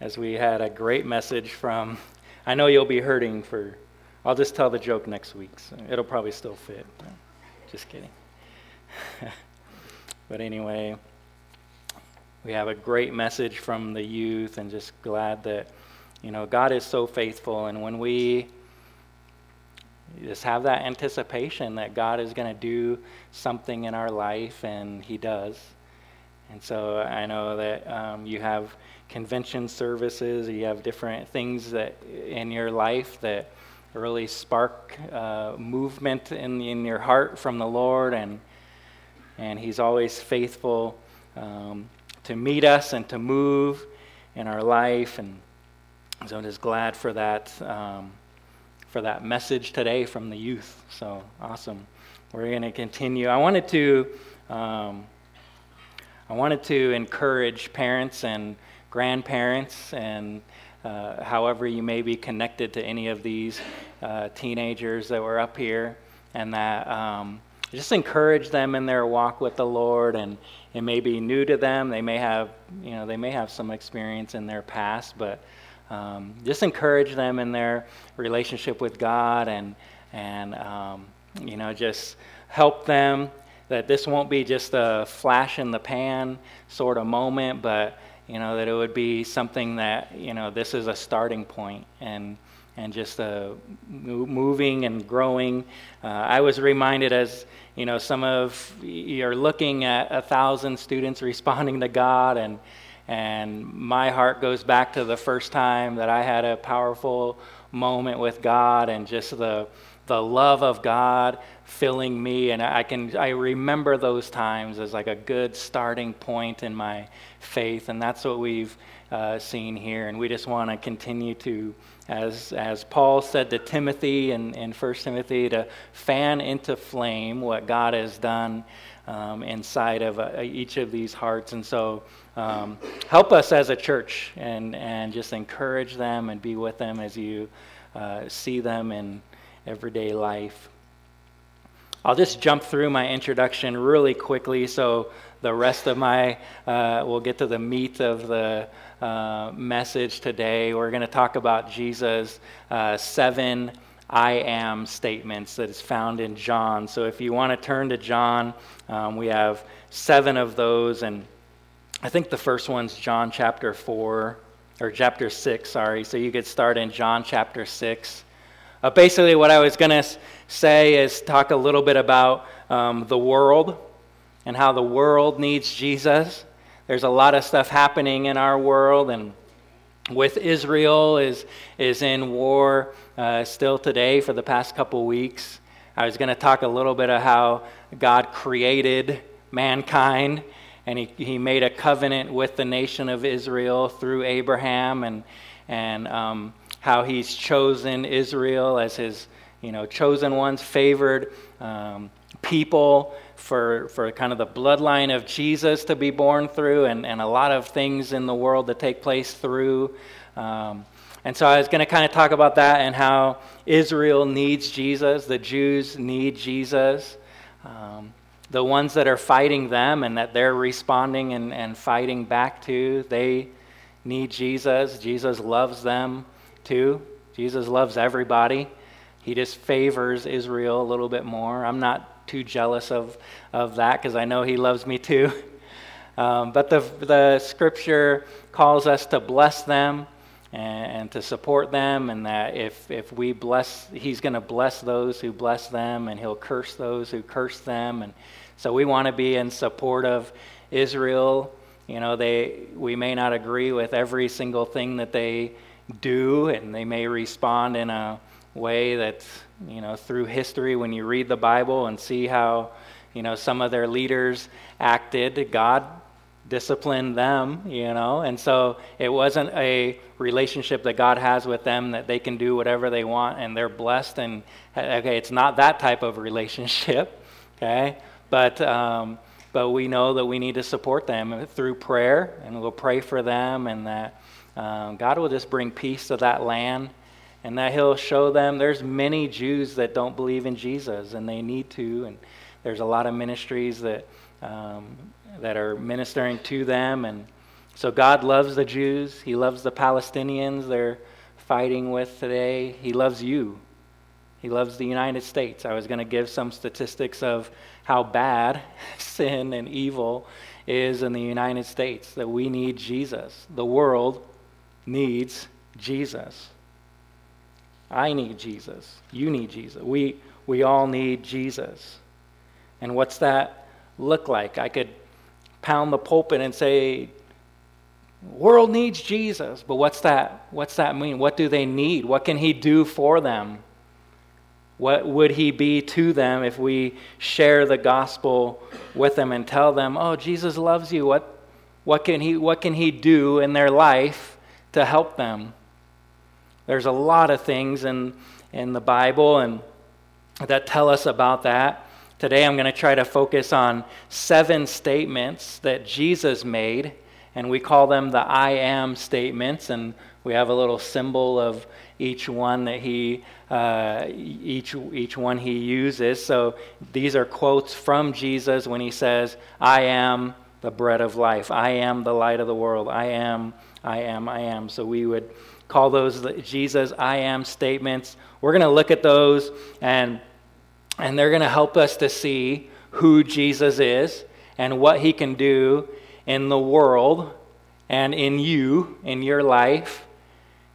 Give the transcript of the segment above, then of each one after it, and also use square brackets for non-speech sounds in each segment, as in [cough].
as we had a great message from. I know you'll be hurting for. I'll just tell the joke next week. So it'll probably still fit. Just kidding. [laughs] but anyway, we have a great message from the youth, and just glad that you know God is so faithful, and when we just have that anticipation that God is going to do something in our life, and He does. And so I know that um, you have convention services, you have different things that in your life that really spark uh, movement in, in your heart from the Lord, and and He's always faithful um, to meet us and to move in our life, and so I'm just glad for that. Um, for that message today from the youth. So awesome. We're going to continue. I wanted to, um, I wanted to encourage parents and grandparents and uh, however you may be connected to any of these uh, teenagers that were up here, and that um, just encourage them in their walk with the Lord. And it may be new to them. They may have, you know, they may have some experience in their past, but um, just encourage them in their relationship with God and, and um, you know, just help them that this won't be just a flash in the pan sort of moment, but, you know, that it would be something that, you know, this is a starting point and, and just uh, moving and growing. Uh, I was reminded as, you know, some of you're looking at a thousand students [laughs] responding to God and, and my heart goes back to the first time that I had a powerful moment with God and just the, the love of God filling me. And I can I remember those times as like a good starting point in my faith. And that's what we've uh, seen here. And we just want to continue to, as, as Paul said to Timothy in, in 1 Timothy, to fan into flame what God has done um, inside of uh, each of these hearts. And so um, help us as a church and, and just encourage them and be with them as you uh, see them in everyday life. I'll just jump through my introduction really quickly so the rest of my, uh, we'll get to the meat of the uh, message today. We're going to talk about Jesus' uh, seven I am statements that is found in John. So if you want to turn to John, um, we have seven of those. And I think the first one's John chapter 4, or chapter 6, sorry. So you could start in John chapter 6. Uh, basically, what I was going to say is talk a little bit about um, the world and how the world needs Jesus. There's a lot of stuff happening in our world, and with Israel is, is in war uh, still today for the past couple weeks. I was going to talk a little bit of how God created mankind and he, he made a covenant with the nation of Israel through Abraham and, and um, how he's chosen Israel as his you know, chosen ones, favored um, people for, for kind of the bloodline of Jesus to be born through, and, and a lot of things in the world that take place through. Um, and so I was going to kind of talk about that and how Israel needs Jesus, the Jews need Jesus. Um, the ones that are fighting them and that they're responding and, and fighting back to, they need Jesus. Jesus loves them too. Jesus loves everybody. He just favors Israel a little bit more. I'm not too jealous of, of that because I know He loves me too. [laughs] Um, but the, the scripture calls us to bless them and, and to support them, and that if, if we bless, He's going to bless those who bless them, and He'll curse those who curse them. And so we want to be in support of Israel. You know, they, we may not agree with every single thing that they do, and they may respond in a way that you know, through history, when you read the Bible and see how, you know, some of their leaders acted, God disciplined them, you know, and so it wasn't a relationship that God has with them that they can do whatever they want and they're blessed. And okay, it's not that type of relationship, [laughs] okay, but. Um, but we know that we need to support them through prayer, and we'll pray for them, and that um, God will just bring peace to that land and that he'll show them there's many Jews that don't believe in Jesus and they need to and there's a lot of ministries that um, that are ministering to them and So God loves the Jews. He loves the Palestinians they're fighting with today. He loves you. He loves the United States. I was going to give some statistics of how bad [laughs] sin and evil is in the United States, that we need Jesus. The world needs Jesus. I need Jesus. You need Jesus. We, we all need Jesus. And what's that look like? I could pound the pulpit and say, world needs Jesus, but what's that what's that mean? What do they need? What can he do for them? What would he be to them if we share the gospel with them and tell them, "Oh, Jesus loves you." What what can he what can he do in their life to help them? There's a lot of things in in the Bible and that tell us about that. Today I'm going to try to focus on seven statements that Jesus made and we call them the I am statements, and we have a little symbol of each one that he uh, each each one he uses. So these are quotes from Jesus when he says, "I am the bread of life. I am the light of the world. I am, I am, I am." So we would call those Jesus I am statements. We're going to look at those and and they're going to help us to see who Jesus is and what he can do in the world and in you, in your life,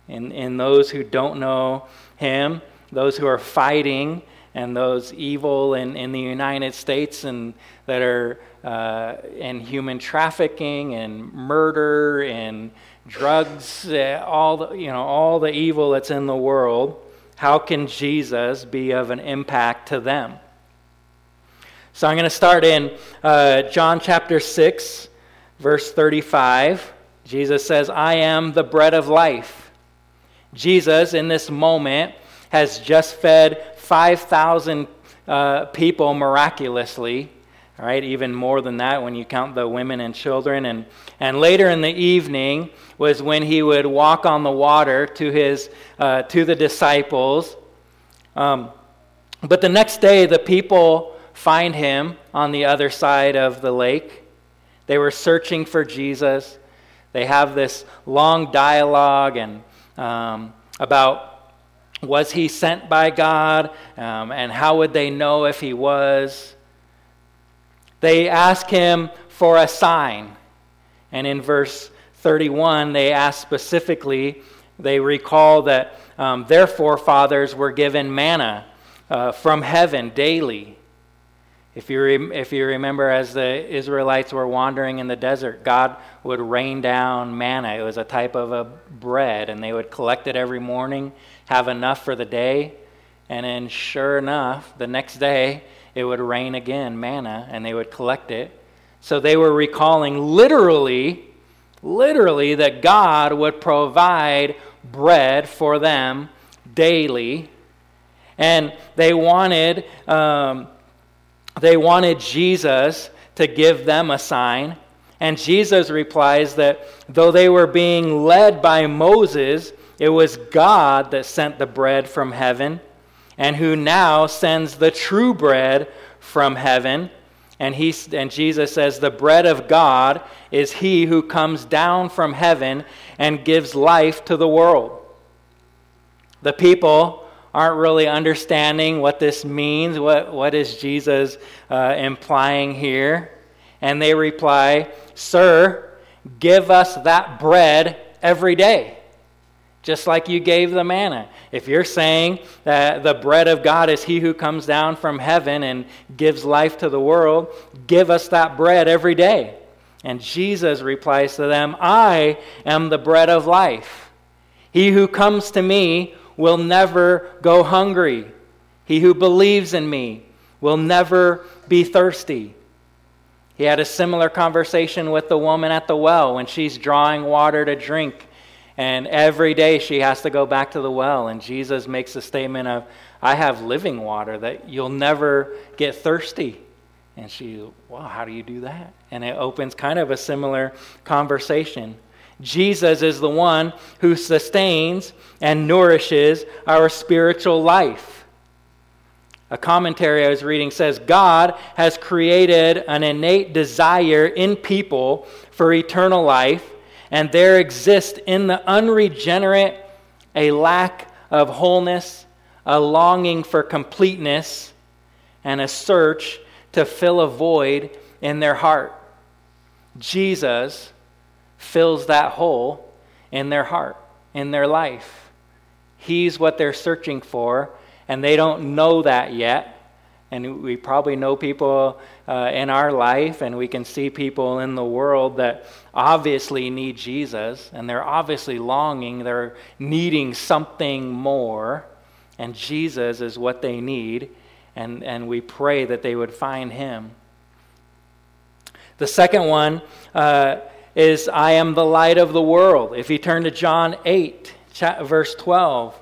in, in those who don't know Him, those who are fighting, and those evil in, in the United States and that are uh, in human trafficking and murder and drugs, uh, all the, you know, all the evil that's in the world. How can Jesus be of an impact to them? So I'm going to start in uh, John chapter 6, Verse 35, Jesus says, I am the bread of life. Jesus, in this moment, has just fed 5,000 uh, people miraculously. Right, even more than that when you count the women and children. And, and later in the evening was when he would walk on the water to, his, uh, to the disciples. Um, but the next day, the people find him on the other side of the lake. They were searching for Jesus. They have this long dialogue and um, about was he sent by God um, and how would they know if he was. They ask him for a sign. And in verse 31, they ask specifically, they recall that um, their forefathers were given manna uh, from heaven daily. If you, re- if you remember, as the Israelites were wandering in the desert, God would rain down manna. It was a type of a bread, and they would collect it every morning, have enough for the day, and then, sure enough, the next day it would rain again, manna, and they would collect it. So they were recalling literally, literally, that God would provide bread for them daily. And they wanted. Um, they wanted Jesus to give them a sign. And Jesus replies that though they were being led by Moses, it was God that sent the bread from heaven, and who now sends the true bread from heaven. And, he, and Jesus says, The bread of God is he who comes down from heaven and gives life to the world. The people aren't really understanding what this means. What, what is Jesus uh, implying here? And they reply, Sir, give us that bread every day, just like you gave the manna. If you're saying that the bread of God is he who comes down from heaven and gives life to the world, give us that bread every day. And Jesus replies to them, I am the bread of life. He who comes to me will never go hungry. He who believes in me will never be thirsty. He had a similar conversation with the woman at the well when she's drawing water to drink. And every day she has to go back to the well. And Jesus makes the statement of, I have living water that you'll never get thirsty. And she, well, how do you do that? And it opens kind of a similar conversation. Jesus is the one who sustains and nourishes our spiritual life. A commentary I was reading says God has created an innate desire in people for eternal life, And there exists in the unregenerate a lack of wholeness, a longing for completeness, and a search to fill a void in their heart. Jesus fills that hole in their heart, in their life. He's what they're searching for, and they don't know that yet. And we probably know people uh, in our life, and we can see people in the world that obviously need Jesus, and they're obviously longing, they're needing something more, and Jesus is what they need, and, and we pray that they would find Him. The second one uh, is I am the light of the world. If you turn to John 8, verse 12,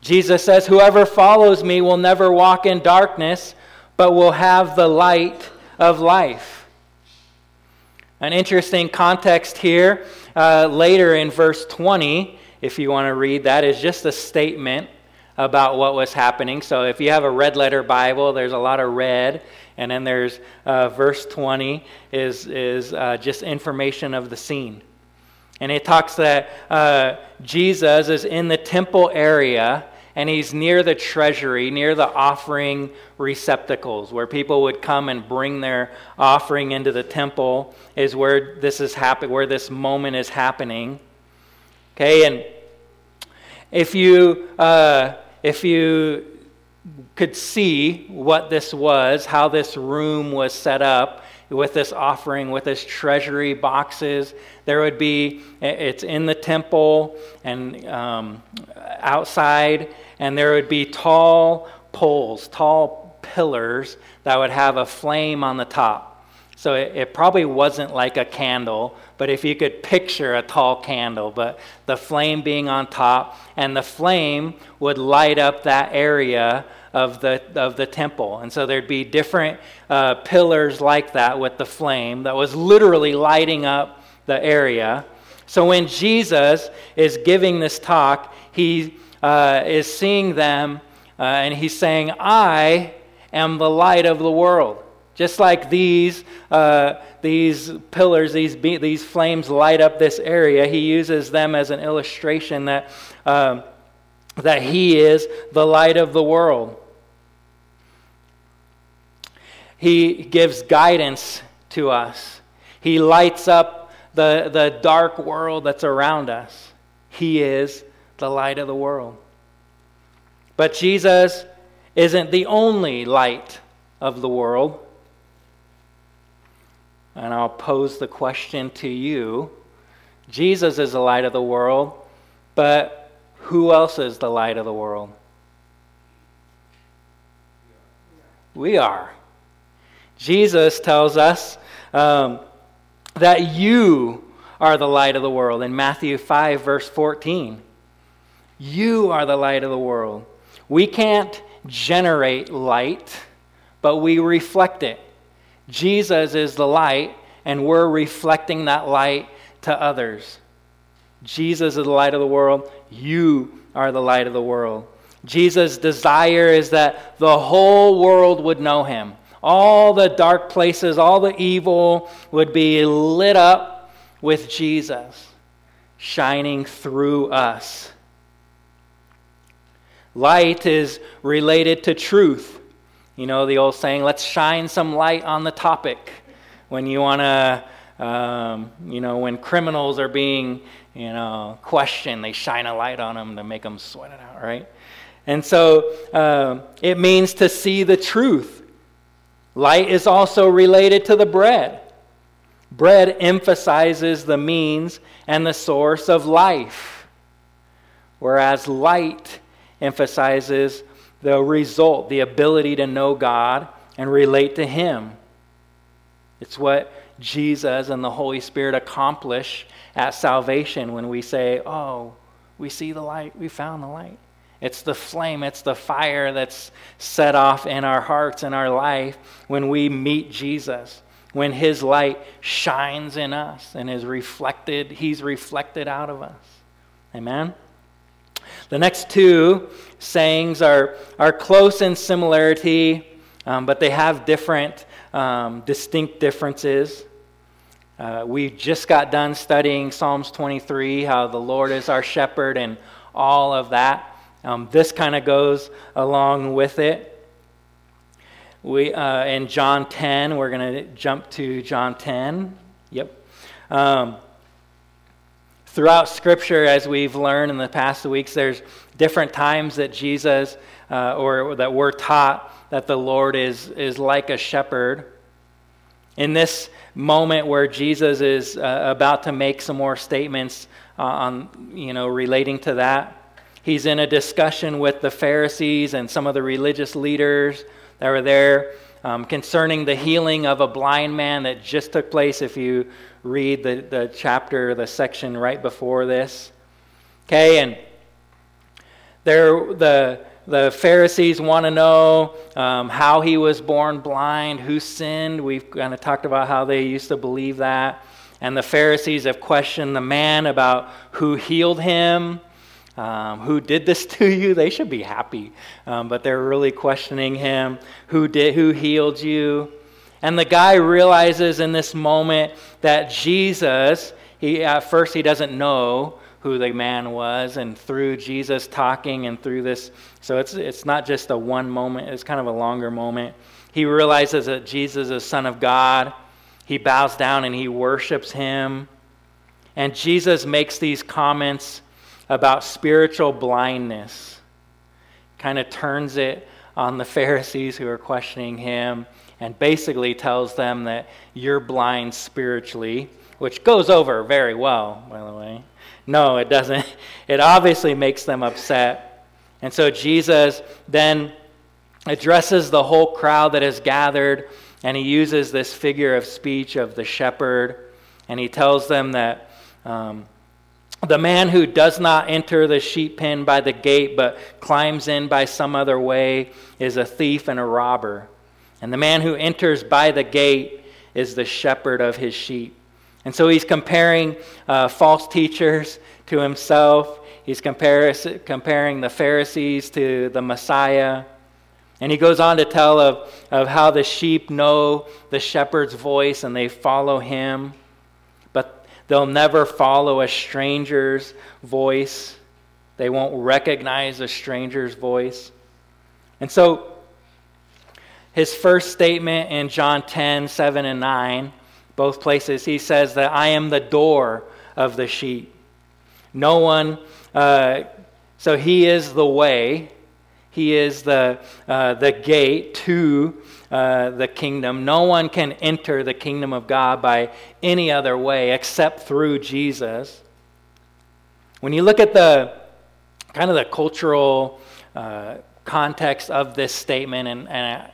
Jesus says, Whoever follows me will never walk in darkness, but will have the light of life. An interesting context here, uh, later in verse 20, if you want to read that, is just a statement about what was happening. So if you have a red letter Bible, there's a lot of red. And then there's uh, verse 20 is, is uh, just information of the scene. And it talks that uh, Jesus is in the temple area and he's near the treasury, near the offering receptacles, where people would come and bring their offering into the temple, is where this is happening, where this moment is happening. Okay, and if you uh, if you could see what this was, how this room was set up with this offering, with this treasury boxes. There would be, it's in the temple and um, outside, and there would be tall poles, tall pillars that would have a flame on the top. So it, it, probably wasn't like a candle, but if you could picture a tall candle, but the flame being on top, and the flame would light up that area of the, of the temple. And so there'd be different uh, pillars like that with the flame that was literally lighting up the area. So when Jesus is giving this talk, he uh, is seeing them uh, and he's saying, I am the light of the world. Just like these, uh, these pillars, these, be- these flames light up this area, he uses them as an illustration that, um, that he is the light of the world. He gives guidance to us. He lights up the, the dark world that's around us. He is the light of the world. But Jesus isn't the only light of the world. And I'll pose the question to you Jesus is the light of the world, but who else is the light of the world? We are. Jesus tells us um, that you are the light of the world in Matthew 5, verse 14. You are the light of the world. We can't generate light, but we reflect it. Jesus is the light, and we're reflecting that light to others. Jesus is the light of the world. You are the light of the world. Jesus' desire is that the whole world would know him. All the dark places, all the evil would be lit up with Jesus shining through us. Light is related to truth. You know the old saying, let's shine some light on the topic. When you want to, um, you know, when criminals are being, you know, question. they shine a light on them to make them sweat it out, right? And so um, it means to see the truth. Light is also related to the bread. Bread emphasizes the means and the source of life, whereas light emphasizes the result, the ability to know God and relate to Him. It's what Jesus and the Holy Spirit accomplish at salvation when we say, Oh, we see the light, we found the light. It's the flame, it's the fire that's set off in our hearts and our life when we meet Jesus, when His light shines in us and is reflected, He's reflected out of us. Amen? The next two sayings are, are close in similarity, um, but they have different, um, distinct differences. Uh, we just got done studying Psalms 23, how the Lord is our shepherd, and all of that. Um, this kind of goes along with it. We uh, in John 10, we're going to jump to John 10. Yep. Um, throughout Scripture, as we've learned in the past weeks, there's different times that Jesus uh, or that we're taught that the Lord is is like a shepherd. In this moment where Jesus is uh, about to make some more statements uh, on, you know, relating to that. He's in a discussion with the Pharisees and some of the religious leaders that were there um, concerning the healing of a blind man that just took place if you read the, the chapter, the section right before this. Okay, and there, the the Pharisees want to know um, how he was born blind, who sinned. We've kind of talked about how they used to believe that. And the Pharisees have questioned the man about who healed him, um, who did this [laughs] to you. They should be happy, um, but they're really questioning him. Who did? Who healed you? And the guy realizes in this moment that Jesus. He at first he doesn't know who the man was, and through Jesus talking and through this, so it's, it's not just a one moment, it's kind of a longer moment. He realizes that Jesus is Son of God. He bows down and he worships him. And Jesus makes these comments about spiritual blindness, kind of turns it on the [laughs] Pharisees who are questioning him, and basically tells them that you're blind spiritually, which goes over very well, by the way. No, it doesn't. [laughs] It obviously makes them upset. And so Jesus then addresses the whole crowd that is gathered, and he uses this figure of speech of the shepherd, and he tells them that. Um, the man who does not enter the sheep pen by the gate, but climbs in by some other way, is a thief and a robber. And the man who enters by the gate is the shepherd of his sheep. And so he's comparing uh, false teachers to himself. He's comparing the Pharisees to the Messiah. And he goes on to tell of, of how the sheep know the shepherd's voice and they follow him, but they'll never follow a stranger's voice. They won't recognize a stranger's voice. And so, his first statement in John 10 7 and 9 both places, he says that I am the door of the sheep. No one, uh, so he is the way, he is the, uh, the gate to uh, the kingdom. No one can enter the kingdom of God by any other way except through Jesus. When you look at the kind of the cultural uh, context of this statement, and, and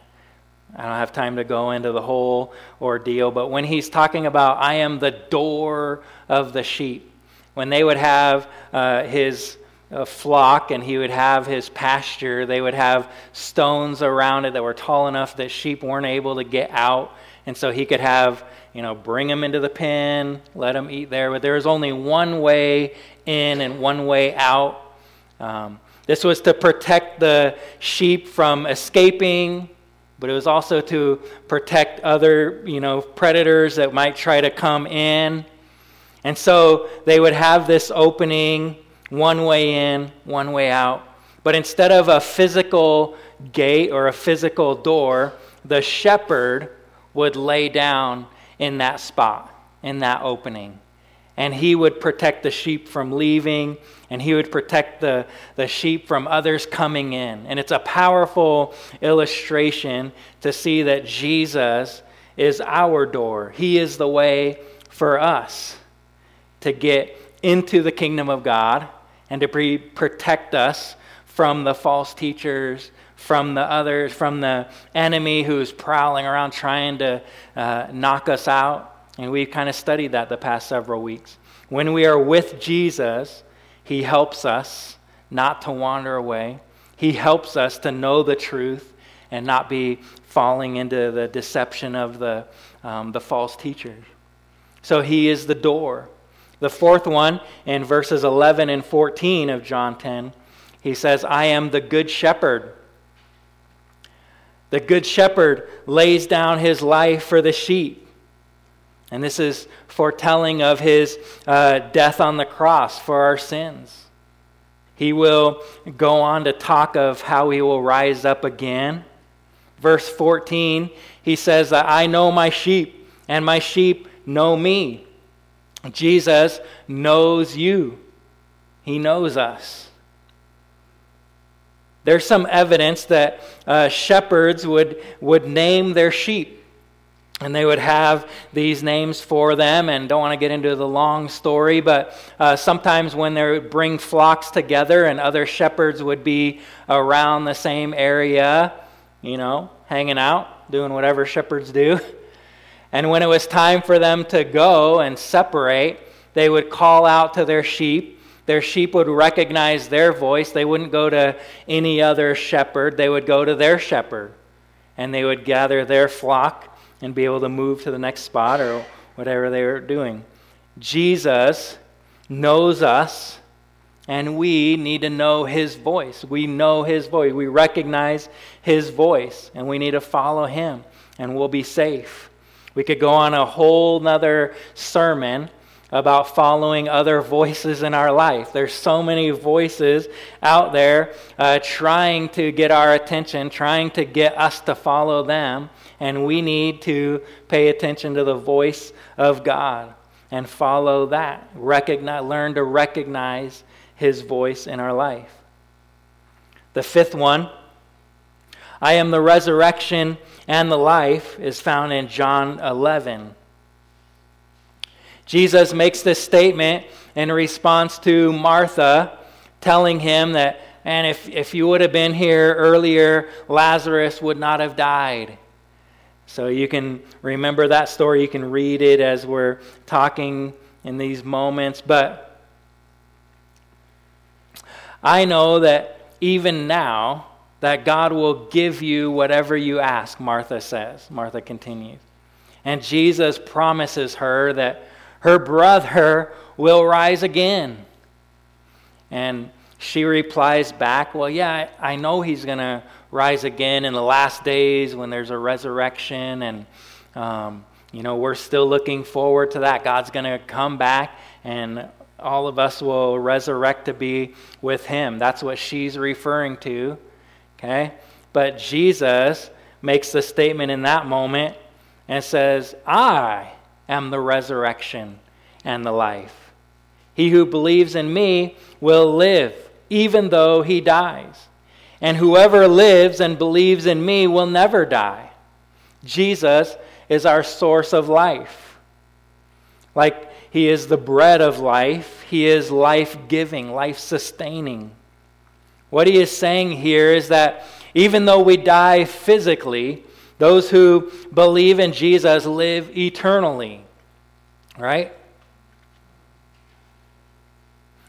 I don't have time to go into the whole ordeal, but when he's talking about, I am the door of the sheep, when they would have uh, his uh, flock and he would have his pasture, they would have stones around it that were tall enough that sheep weren't able to get out. And so he could have, you know, bring them into the pen, let them eat there. But there was only one way in and one way out. Um, this was to protect the sheep from escaping but it was also to protect other, you know, predators that might try to come in. And so they would have this opening, one way in, one way out. But instead of a physical gate or a physical door, the shepherd would lay down in that spot, in that opening. And he would protect the sheep from leaving and he would protect the, the sheep from others coming in. And it's a powerful illustration to see that jesus is our door. He is the way for us to get into the kingdom of god and to pre- protect us from the false teachers from the others from the enemy who's prowling around trying to uh, knock us out and we've kind of studied that the past several weeks. When we are with Jesus, He helps us not to wander away. He helps us to know the truth and not be falling into the deception of the, um, the false teachers. So He is the door. The fourth one, in verses 11 and 14 of John 10, He says, I am the good shepherd. The good shepherd lays down his life for the sheep. And this is foretelling of his uh, death on the cross for our sins. He will go on to talk of how he will rise up again. Verse 14, he says I know my sheep, and my sheep know me. Jesus knows you, he knows us. There's some evidence that uh, shepherds would, would name their sheep. And they would have these names for them, and don't want to get into the long story, but uh, sometimes when they would bring flocks together and other shepherds would be around the same area, you know, hanging out, doing whatever shepherds do. [laughs] And when it was time for them to go and separate, they would call out to their sheep. Their sheep would recognize their voice. They wouldn't go to any other shepherd, they would go to their shepherd. And they would gather their flock and be able to move to the next spot or whatever they were doing. Jesus knows us, and we need to know his voice. We know his voice. We recognize his voice, and we need to follow him, and we'll be safe. We could go on a whole nother sermon about following other voices in our life. There's so many voices out there uh, trying to get our attention, trying to get us to follow them, and we need to pay attention to the voice of God and follow that. Recognize, learn to recognize His voice in our life. The fifth one, I am the resurrection and the life, is found in John 11. Jesus makes this statement in response to Martha telling him that, and if, if you would have been here earlier, Lazarus would not have died. So you can remember that story. You can read it as we're talking in these moments. But I know that even now, that God will give you whatever you ask, Martha says. Martha continues. And Jesus promises her that her brother will rise again. And she replies back, Well, yeah, I know he's going to rise again in the last days when there's a resurrection. And, um, you know, we're still looking forward to that. God's going to come back and all of us will resurrect to be with him. That's what she's referring to. Okay? But Jesus makes the statement in that moment and says, I am the resurrection and the life. He who believes in me will live, even though he dies. And whoever lives and believes in me will never die. Jesus is our source of life. Like he is the bread of life, he is life giving, life sustaining. What he is saying here is that even though we die physically, those who believe in Jesus live eternally. Right?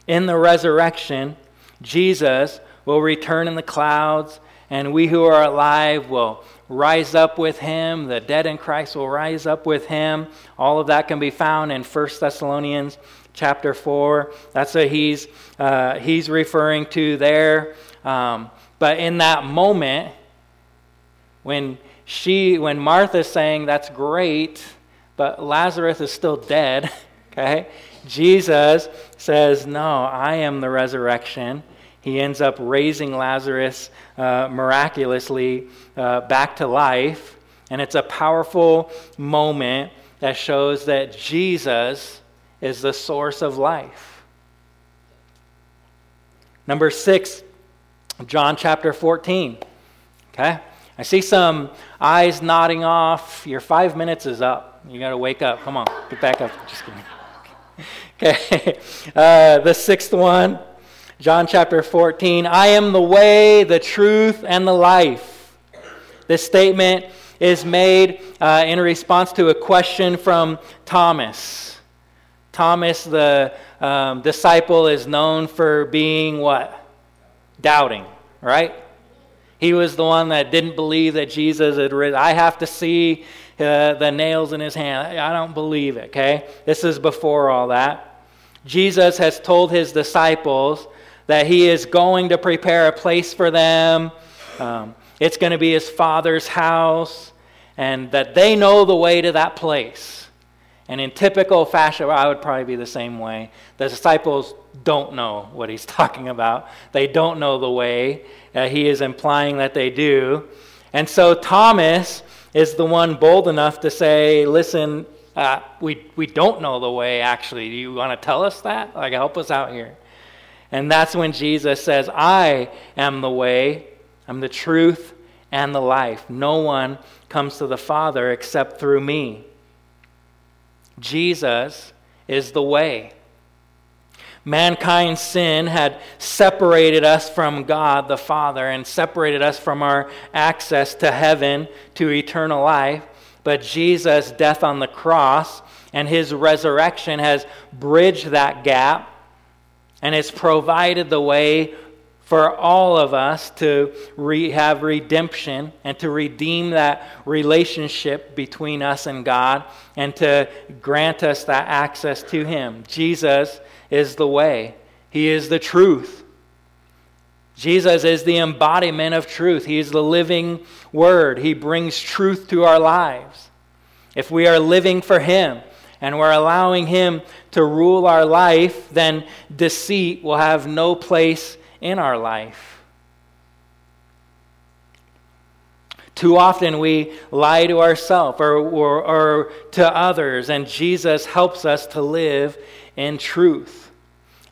In the resurrection, Jesus will return in the clouds, and we who are alive will rise up with him. The dead in Christ will rise up with him. All of that can be found in 1 Thessalonians chapter 4. That's what he's, uh, he's referring to there. Um, but in that moment, when she, when Martha's saying, that's great, but Lazarus is still dead, [laughs] okay? Jesus says, no, I am the resurrection. He ends up raising Lazarus uh, miraculously uh, back to life. And it's a powerful moment that shows that Jesus is the source of life. Number six, John chapter 14. Okay? I see some eyes nodding off. Your five minutes is up. You got to wake up. Come on, get back up. Just kidding. [laughs] Okay. [laughs] Uh, the sixth one, John chapter 14. I am the way, the truth, and the life. This statement is made uh, in response to a question from Thomas. Thomas, the um, disciple, is known for being what? doubting, right? He was the one that didn't believe that Jesus had risen. I have to see uh, the nails in his hand. I don't believe it, okay? This is before all that. Jesus has told his disciples that he is going to prepare a place for them. Um, it's going to be his father's house, and that they know the way to that place. And in typical fashion, I would probably be the same way. The disciples don't know what he's [laughs] talking about, they don't know the way. Uh, he is implying that they do. And so Thomas is the one bold enough to say, Listen, uh, we, we don't know the way, actually. Do you want to tell us that? Like, help us out here. And that's when Jesus says, I am the way, I'm the truth, and the life. No one comes to the Father except through me. Jesus is the way. Mankind's sin had separated us from God the Father and separated us from our access to heaven, to eternal life. But Jesus' death on the cross and his resurrection has bridged that gap and has provided the way for all of us to re- have redemption and to redeem that relationship between us and God and to grant us that access to Him. Jesus is the way, He is the truth. Jesus is the embodiment of truth. He is the living Word. He brings truth to our lives. If we are living for Him, and we're allowing Him to rule our life, then deceit will have no place in our life. Too often we lie to ourselves or, or, or, to others, and Jesus helps us to live in truth.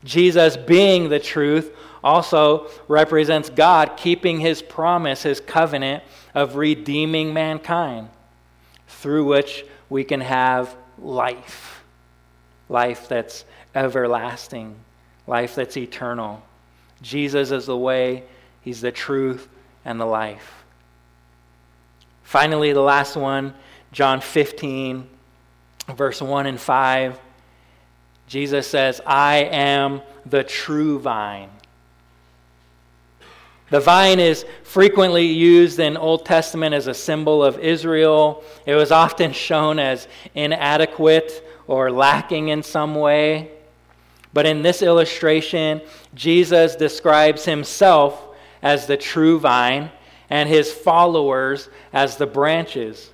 Jesus, being the truth, also represents God keeping his promise, his covenant of redeeming mankind, through which we can have life. Life that's everlasting, life that's eternal. Jesus is the way, He's the truth, and the life. Finally, the last one, John 15, verse 1 and 5. Jesus says, I am the true vine. The vine is frequently used in Old Testament as a symbol of Israel. It was often shown as inadequate or lacking in some way. But in this illustration, Jesus describes himself as the true vine and his followers as the branches.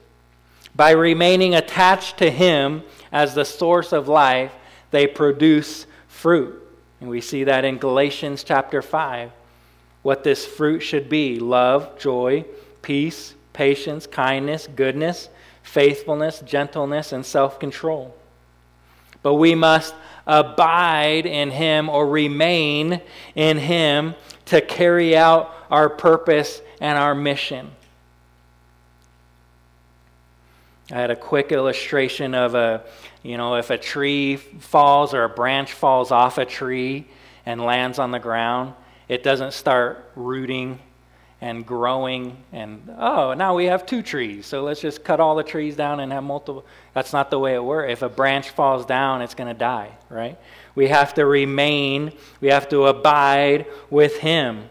By remaining attached to him as the source of life, they produce fruit. And we see that in Galatians chapter 5. What this fruit should be love, joy, peace, patience, kindness, goodness, faithfulness, gentleness, and self control. But we must abide in Him or remain in Him to carry out our purpose and our mission. I had a quick illustration of a, you know, if a tree falls or a branch falls off a tree and lands on the ground, it doesn't start rooting and growing and oh now we have two trees. So let's just cut all the trees down and have multiple that's not the way it works. If a branch falls down it's going to die right? We have to remain we have to abide with him.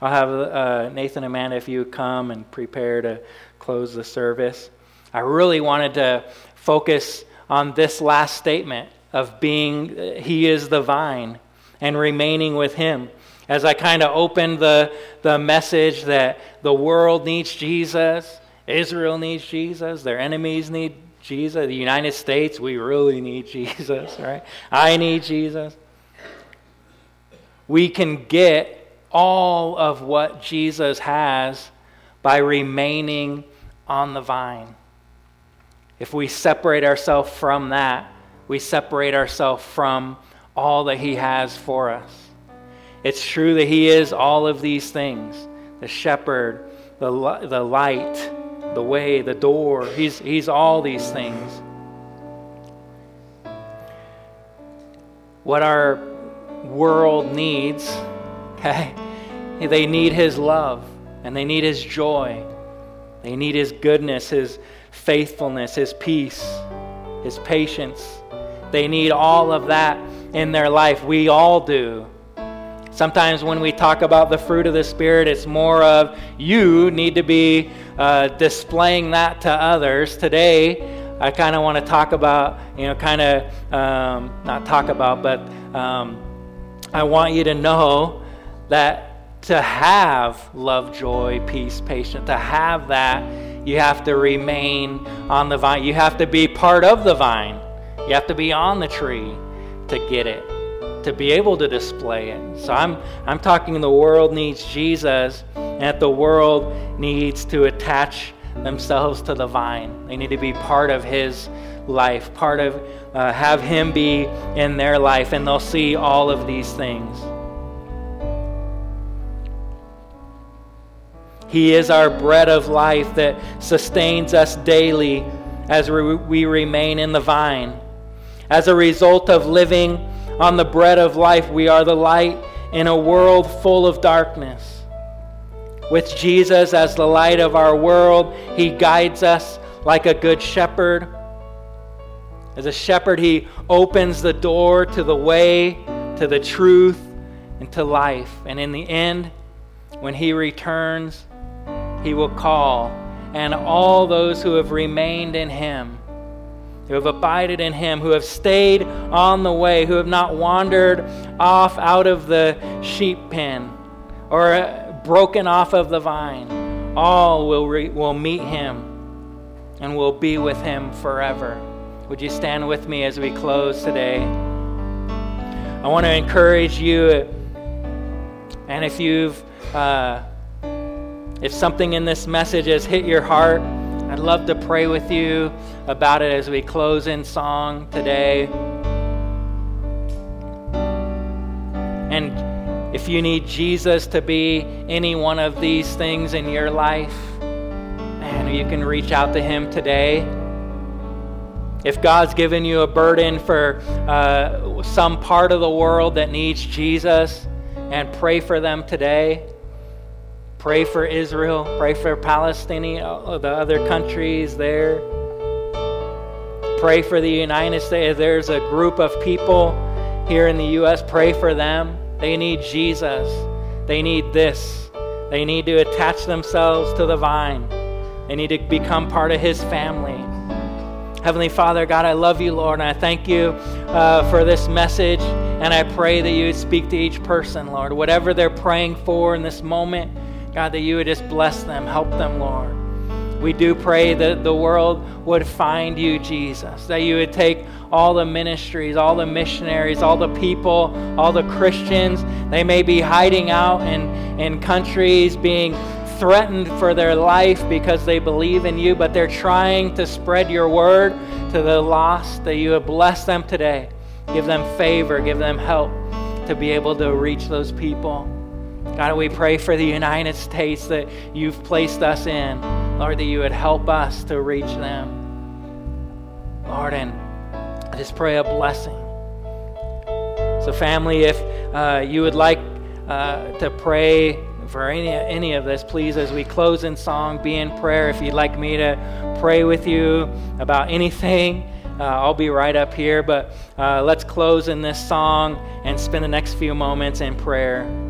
I'll have uh, nathan and amanda if you come and prepare to close the service. I really wanted to focus on this last statement of being he is the vine and remaining with him as I kind of opened the, the message that the world needs Jesus, Israel needs Jesus, their enemies need Jesus, the United States, we really need Jesus, [laughs] right? I need Jesus. We can get all of what Jesus has by remaining on the vine. If we separate ourselves from that, we separate ourselves from all that He has for us. It's true that He is all of these things the shepherd, the, the light, the way, the door. He's, he's all these things. What our world needs, okay, [laughs] they need His love and they need His joy. They need His goodness, His faithfulness, His peace, His patience. They need all of that in their life. We all do. Sometimes when we talk about the fruit of the Spirit, it's more of you need to be uh, displaying that to others. Today, I kind of want to talk about, you know, kind of um, not talk about, but um, I want you to know that to have love, joy, peace, patience, to have that, you have to remain on the vine. You have to be part of the vine. You have to be on the tree to get it, to be able to display it. So I'm, I'm talking the world needs Jesus, and that the world needs to attach themselves to the vine. They need to be part of His life, part of, uh, have Him be in their life, and they'll see all of these things. He is our bread of life that sustains us daily as we remain in the vine. As a result of living on the bread of life, we are the light in a world full of darkness. With Jesus as the light of our world, He guides us like a good shepherd. As a shepherd, He opens the door to the way, to the truth, and to life. And in the end, when He returns, he will call, and all those who have remained in him, who have abided in him, who have stayed on the way, who have not wandered off out of the sheep pen or uh, broken off of the vine, all will, re- will meet him and will be with him forever. Would you stand with me as we close today? I want to encourage you, and if you've uh, if something in this message has hit your heart, I'd love to pray with you about it as we close in song today. And if you need Jesus to be any one of these things in your life, man, you can reach out to Him today. If God's given you a burden for uh, some part of the world that needs Jesus, and pray for them today. Pray for Israel. Pray for Palestine, uh, the other countries there. Pray for the United States. There's a group of people here in the U.S. Pray for them. They need Jesus. They need this. They need to attach themselves to the vine. They need to become part of His family. Heavenly Father, God, I love you, Lord, and I thank you uh, for this message. And I pray that you would speak to each person, Lord, whatever they're praying for in this moment. God, that you would just bless them, help them, Lord. We do pray that the world would find you, Jesus, that you would take all the ministries, all the missionaries, all the people, all the Christians. They may be hiding out in, in countries, being threatened for their life because they believe in you, but they're trying to spread your word to the lost, that you would bless them today. Give them favor, give them help to be able to reach those people. God, we pray for the United States that you've placed us in. Lord, that you would help us to reach them. Lord, and I just pray a blessing. So, family, if uh, you would like uh, to pray for any, any of this, please, as we close in song, be in prayer. If you'd like me to pray with you about anything, [laughs] uh, I'll be right up here. But uh, let's close in this song and spend the next few moments in prayer.